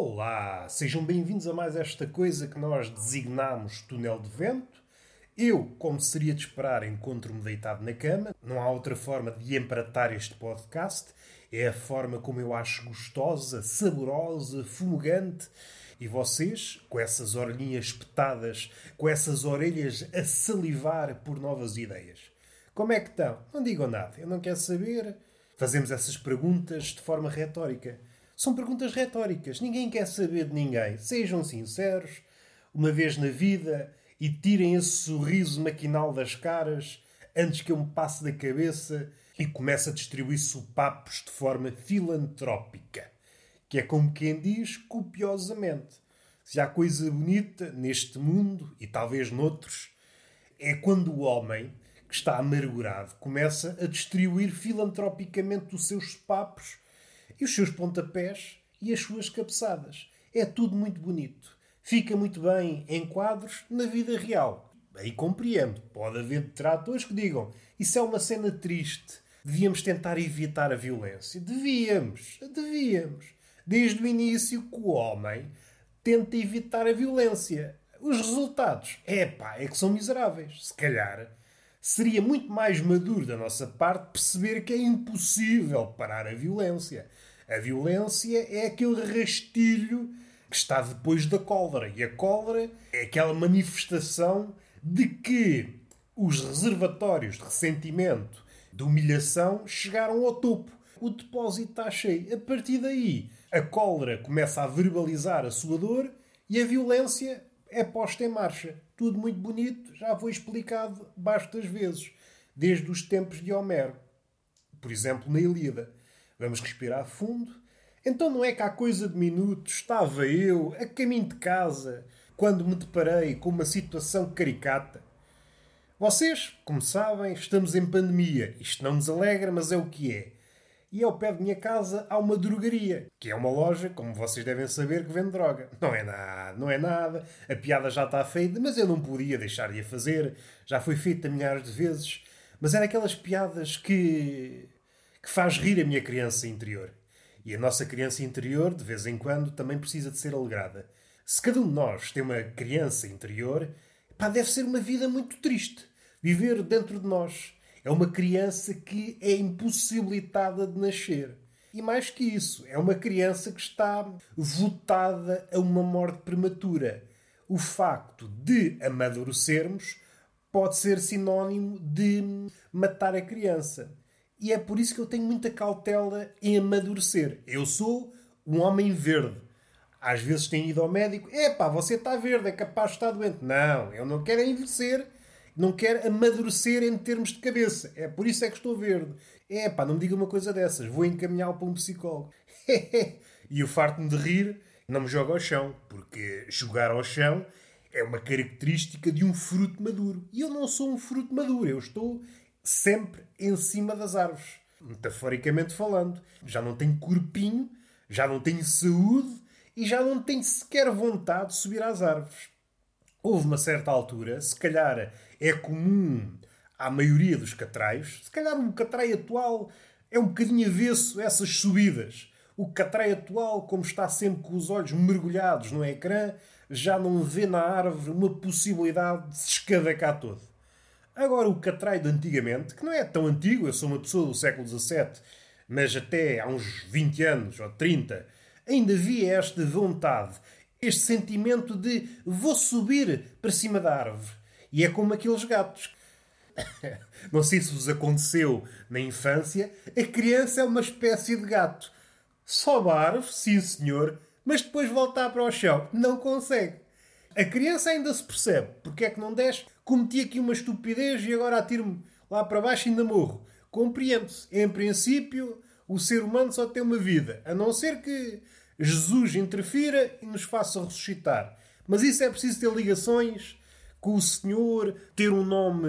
Olá, sejam bem-vindos a mais esta coisa que nós designamos túnel de vento. Eu, como seria de esperar, encontro-me deitado na cama. Não há outra forma de empratar este podcast. É a forma como eu acho gostosa, saborosa, fumegante. E vocês, com essas orelhinhas espetadas, com essas orelhas a salivar por novas ideias. Como é que estão? Não digam nada, eu não quero saber. Fazemos essas perguntas de forma retórica. São perguntas retóricas. Ninguém quer saber de ninguém. Sejam sinceros, uma vez na vida, e tirem esse sorriso maquinal das caras antes que eu me passe da cabeça e comece a distribuir sopapos de forma filantrópica. Que é como quem diz, copiosamente. Se há coisa bonita neste mundo, e talvez noutros, é quando o homem, que está amargurado, começa a distribuir filantropicamente os seus sopapos e os seus pontapés e as suas cabeçadas. É tudo muito bonito. Fica muito bem em quadros na vida real. Aí compreendo. Pode haver detratores que digam isso é uma cena triste. Devíamos tentar evitar a violência. Devíamos. Devíamos. Desde o início que o homem tenta evitar a violência. Os resultados, é pá, é que são miseráveis. Se calhar seria muito mais maduro da nossa parte perceber que é impossível parar a violência. A violência é aquele rastilho que está depois da cólera. E a cólera é aquela manifestação de que os reservatórios de ressentimento, de humilhação, chegaram ao topo. O depósito está cheio. A partir daí, a cólera começa a verbalizar a sua dor e a violência é posta em marcha. Tudo muito bonito, já foi explicado bastas vezes, desde os tempos de Homero. Por exemplo, na Ilíada. Vamos respirar fundo. Então não é que há coisa de minutos estava eu, a caminho de casa, quando me deparei com uma situação caricata. Vocês, como sabem, estamos em pandemia. Isto não nos alegra, mas é o que é. E ao pé de minha casa há uma drogaria, que é uma loja, como vocês devem saber, que vende droga. Não é nada, não é nada. A piada já está feita, mas eu não podia deixar de a fazer. Já foi feita milhares de vezes. Mas era aquelas piadas que que faz rir a minha criança interior. E a nossa criança interior, de vez em quando, também precisa de ser alegrada. Se cada um de nós tem uma criança interior, pá, deve ser uma vida muito triste. Viver dentro de nós. É uma criança que é impossibilitada de nascer. E mais que isso, é uma criança que está votada a uma morte prematura. O facto de amadurecermos pode ser sinónimo de matar a criança. E é por isso que eu tenho muita cautela em amadurecer. Eu sou um homem verde. Às vezes tenho ido ao médico, epá, você está verde, é capaz de estar doente. Não, eu não quero envelhecer, não quero amadurecer em termos de cabeça. É por isso é que estou verde. Epá, não me diga uma coisa dessas, vou encaminhá-lo para um psicólogo. e eu farto-me de rir, não me jogo ao chão, porque jogar ao chão é uma característica de um fruto maduro. E eu não sou um fruto maduro, eu estou sempre em cima das árvores. Metaforicamente falando. Já não tenho corpinho, já não tenho saúde e já não tenho sequer vontade de subir às árvores. Houve uma certa altura, se calhar é comum à maioria dos catraios, se calhar o catrai atual é um bocadinho avesso a essas subidas. O catrai atual, como está sempre com os olhos mergulhados no ecrã, já não vê na árvore uma possibilidade de se escavacar todo. Agora, o Catrai de antigamente, que não é tão antigo, eu sou uma pessoa do século XVII, mas até há uns 20 anos ou 30, ainda havia esta vontade, este sentimento de vou subir para cima da árvore. E é como aqueles gatos. Não sei se vos aconteceu na infância, a criança é uma espécie de gato. Sobe a árvore, sim senhor, mas depois voltar para o chão. Não consegue. A criança ainda se percebe porque é que não desce cometi aqui uma estupidez e agora atiro-me lá para baixo e ainda morro. Compreende-se. Em princípio, o ser humano só tem uma vida, a não ser que Jesus interfira e nos faça ressuscitar. Mas isso é preciso ter ligações com o Senhor, ter um nome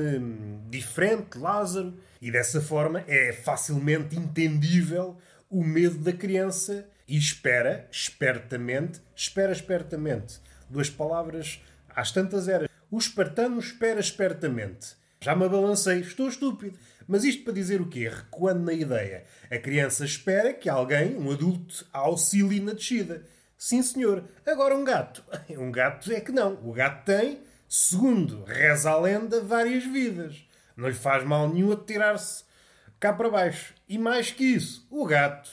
diferente, Lázaro, e dessa forma é facilmente entendível o medo da criança e espera espertamente, espera espertamente. Duas palavras às tantas eras. O espartano espera espertamente. Já me abalancei, estou estúpido. Mas isto para dizer o quê? Recuando na ideia. A criança espera que alguém, um adulto, a auxilie na descida. Sim, senhor. Agora um gato. Um gato é que não. O gato tem, segundo reza a lenda, várias vidas. Não lhe faz mal nenhum atirar-se cá para baixo. E mais que isso, o gato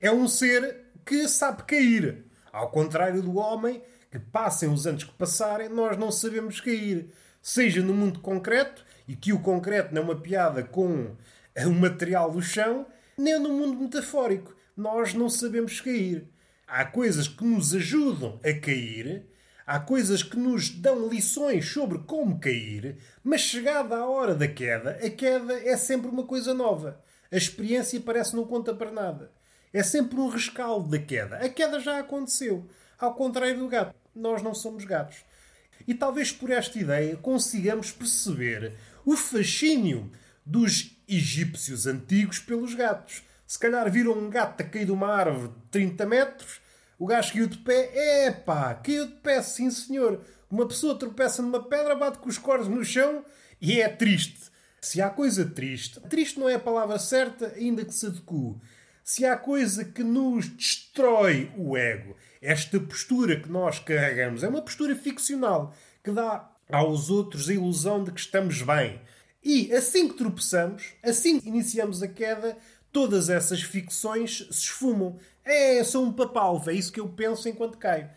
é um ser que sabe cair. Ao contrário do homem, que passem os anos que passarem, nós não sabemos cair. Seja no mundo concreto, e que o concreto não é uma piada com o material do chão, nem no mundo metafórico. Nós não sabemos cair. Há coisas que nos ajudam a cair, há coisas que nos dão lições sobre como cair, mas chegada a hora da queda, a queda é sempre uma coisa nova. A experiência parece não conta para nada. É sempre um rescaldo da queda. A queda já aconteceu. Ao contrário do gato, nós não somos gatos. E talvez por esta ideia consigamos perceber o fascínio dos egípcios antigos pelos gatos. Se calhar viram um gato a cair de uma árvore de 30 metros, o gajo caiu de pé, epá, caiu de pé, sim senhor. Uma pessoa tropeça numa pedra, bate com os cornos no chão e é triste. Se há coisa triste, triste não é a palavra certa, ainda que se adeque. Se há coisa que nos destrói o ego, esta postura que nós carregamos é uma postura ficcional que dá aos outros a ilusão de que estamos bem. E assim que tropeçamos, assim que iniciamos a queda, todas essas ficções se esfumam. É, sou um papalvo, é isso que eu penso enquanto caio.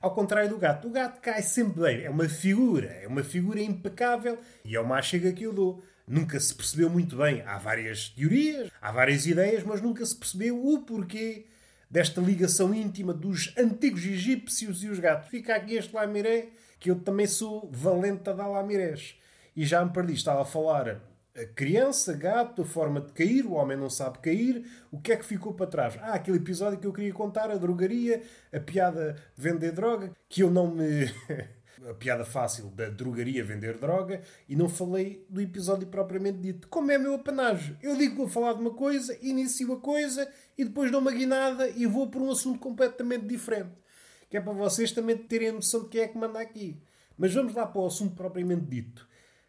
Ao contrário do gato, o gato cai sempre bem. É uma figura, é uma figura impecável e é uma chega que eu dou. Nunca se percebeu muito bem. Há várias teorias, há várias ideias, mas nunca se percebeu o porquê desta ligação íntima dos antigos egípcios e os gatos. Fica aqui este lamiré, que eu também sou valente a dar lamirés. E já me perdi, estava a falar a criança, gato, a forma de cair, o homem não sabe cair, o que é que ficou para trás? Ah, aquele episódio que eu queria contar, a drogaria, a piada de vender droga, que eu não me. a piada fácil da drogaria vender droga e não falei do episódio propriamente dito. Como é meu apanágio? Eu digo que vou falar de uma coisa, inicio a coisa e depois dou uma guinada e vou por um assunto completamente diferente. Que é para vocês também terem a noção de quem é que manda aqui. Mas vamos lá para o assunto propriamente dito.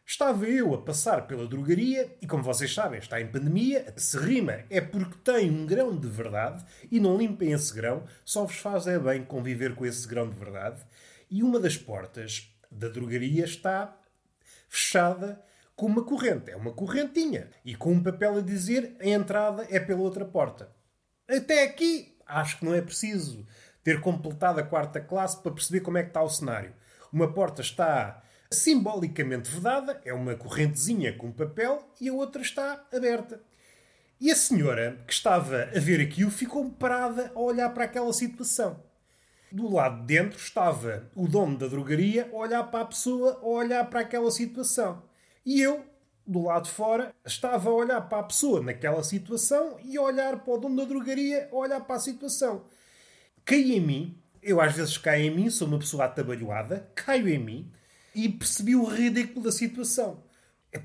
Estava eu a passar pela drogaria e, como vocês sabem, está em pandemia. Se rima é porque tem um grão de verdade e não limpem esse grão, só vos faz é bem conviver com esse grão de verdade. E uma das portas da drogaria está fechada com uma corrente. É uma correntinha. E com um papel a dizer a entrada é pela outra porta. Até aqui, acho que não é preciso ter completado a quarta classe para perceber como é que está o cenário. Uma porta está simbolicamente vedada, é uma correntezinha com papel, e a outra está aberta. E a senhora que estava a ver aquilo ficou parada a olhar para aquela situação. Do lado de dentro estava o dono da drogaria a olhar para a pessoa, a olhar para aquela situação. E eu, do lado de fora, estava a olhar para a pessoa naquela situação e a olhar para o dono da drogaria, a olhar para a situação. Caí em mim, eu às vezes caio em mim, sou uma pessoa atabalhoada, caio em mim, e percebi o ridículo da situação.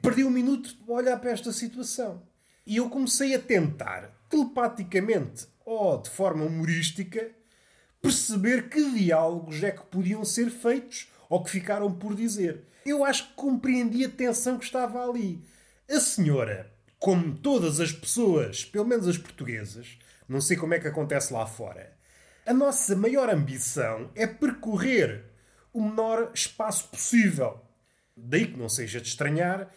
Perdi um minuto a olhar para esta situação. E eu comecei a tentar, telepaticamente ou de forma humorística, perceber que diálogos é que podiam ser feitos ou que ficaram por dizer. Eu acho que compreendi a tensão que estava ali. A senhora, como todas as pessoas, pelo menos as portuguesas, não sei como é que acontece lá fora, a nossa maior ambição é percorrer o menor espaço possível. Daí que não seja de estranhar,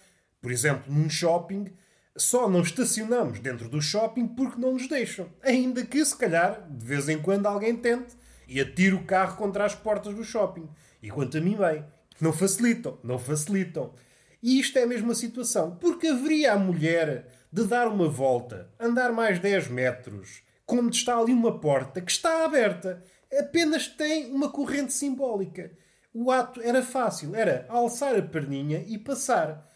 por exemplo, num shopping, só não estacionamos dentro do shopping porque não nos deixam. Ainda que, se calhar, de vez em quando alguém tente e atire o carro contra as portas do shopping. E quanto a mim, bem, não facilitam, não facilitam. E isto é a mesma situação. Porque haveria a mulher de dar uma volta, andar mais 10 metros, quando está ali uma porta que está aberta, apenas tem uma corrente simbólica o ato era fácil, era alçar a perninha e passar.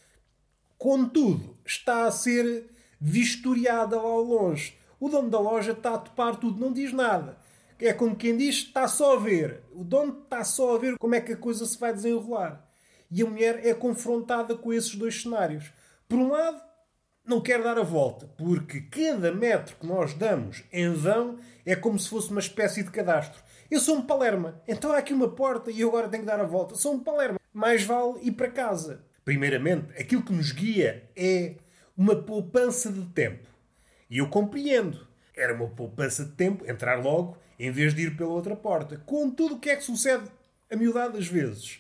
Contudo, está a ser vistoriada lá ao longe. O dono da loja está a topar tudo, não diz nada. É como quem diz, está só a ver. O dono está só a ver como é que a coisa se vai desenrolar. E a mulher é confrontada com esses dois cenários. Por um lado, não quer dar a volta, porque cada metro que nós damos em vão é como se fosse uma espécie de cadastro. Eu sou um Palerma, então há aqui uma porta e eu agora tenho que dar a volta. Sou um Palerma. Mais vale ir para casa. Primeiramente, aquilo que nos guia é uma poupança de tempo. E eu compreendo. Era uma poupança de tempo entrar logo em vez de ir pela outra porta. Contudo, o que é que sucede a miudade das vezes?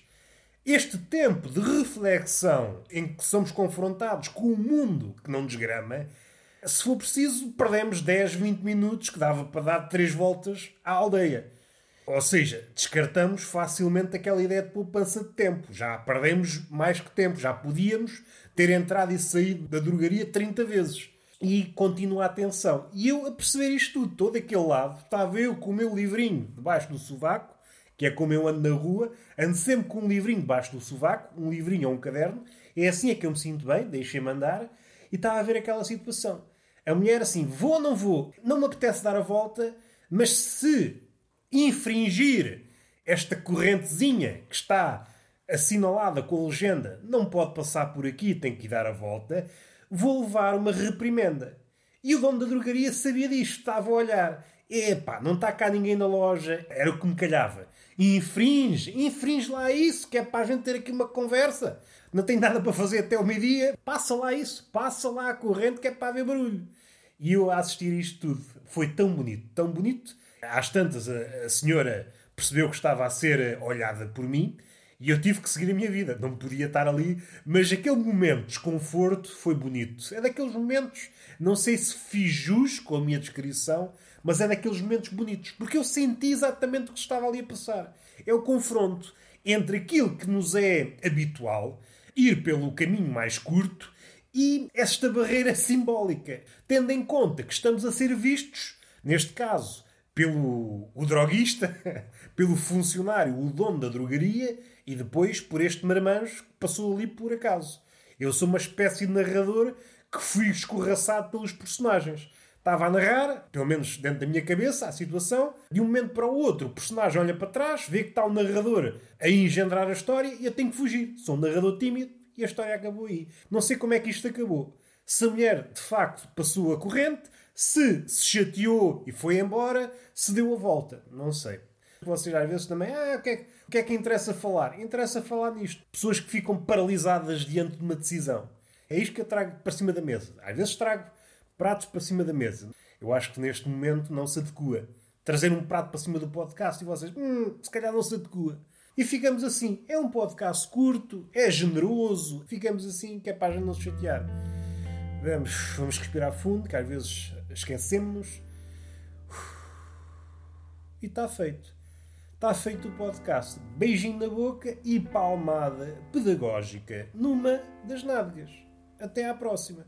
Este tempo de reflexão em que somos confrontados com o mundo que não desgrama, se for preciso, perdemos 10, 20 minutos que dava para dar três voltas à aldeia. Ou seja, descartamos facilmente aquela ideia de poupança de tempo. Já perdemos mais que tempo. Já podíamos ter entrado e saído da drogaria 30 vezes. E continua a atenção. E eu, a perceber isto tudo, todo aquele lado, estava eu com o meu livrinho debaixo do sovaco, que é como eu ando na rua, ando sempre com um livrinho debaixo do sovaco, um livrinho ou um caderno. É assim é que eu me sinto bem, deixei-me andar. E estava a ver aquela situação. A mulher assim, vou ou não vou? Não me apetece dar a volta, mas se infringir esta correntezinha que está assinalada com a legenda não pode passar por aqui, tem que dar a volta, vou levar uma reprimenda. E o dono da drogaria sabia disto, estava a olhar. Epá, não está cá ninguém na loja, era o que me calhava. Infringe, infringe lá isso, que é para a gente ter aqui uma conversa. Não tem nada para fazer até o meio-dia, passa lá isso, passa lá a corrente que é para haver barulho. E eu a assistir isto tudo, foi tão bonito, tão bonito, às tantas, a, a senhora percebeu que estava a ser olhada por mim e eu tive que seguir a minha vida. Não podia estar ali, mas aquele momento de desconforto foi bonito. É daqueles momentos, não sei se fiz jus com a minha descrição, mas é daqueles momentos bonitos, porque eu senti exatamente o que estava ali a passar. É o confronto entre aquilo que nos é habitual, ir pelo caminho mais curto, e esta barreira simbólica, tendo em conta que estamos a ser vistos, neste caso, pelo o droguista, pelo funcionário, o dono da drogaria e depois por este marmanjo que passou ali por acaso. Eu sou uma espécie de narrador que fui escorraçado pelos personagens. Estava a narrar, pelo menos dentro da minha cabeça, a situação. De um momento para o outro, o personagem olha para trás, vê que está o narrador a engendrar a história e eu tenho que fugir. Sou um narrador tímido e a história acabou aí. Não sei como é que isto acabou. Se a mulher de facto passou a corrente, se se chateou e foi embora, se deu a volta. Não sei. Vocês às vezes também, ah, o que, é, o que é que interessa falar? Interessa falar nisto. Pessoas que ficam paralisadas diante de uma decisão. É isto que eu trago para cima da mesa. Às vezes trago pratos para cima da mesa. Eu acho que neste momento não se adequa. Trazer um prato para cima do podcast e vocês, hum, se calhar não se adequa. E ficamos assim. É um podcast curto, é generoso. Ficamos assim, que é para a gente não se chatear. Vamos, vamos respirar fundo, que às vezes esquecemos-nos. E está feito. Está feito o podcast. Beijinho na boca e palmada pedagógica numa das nádegas. Até à próxima.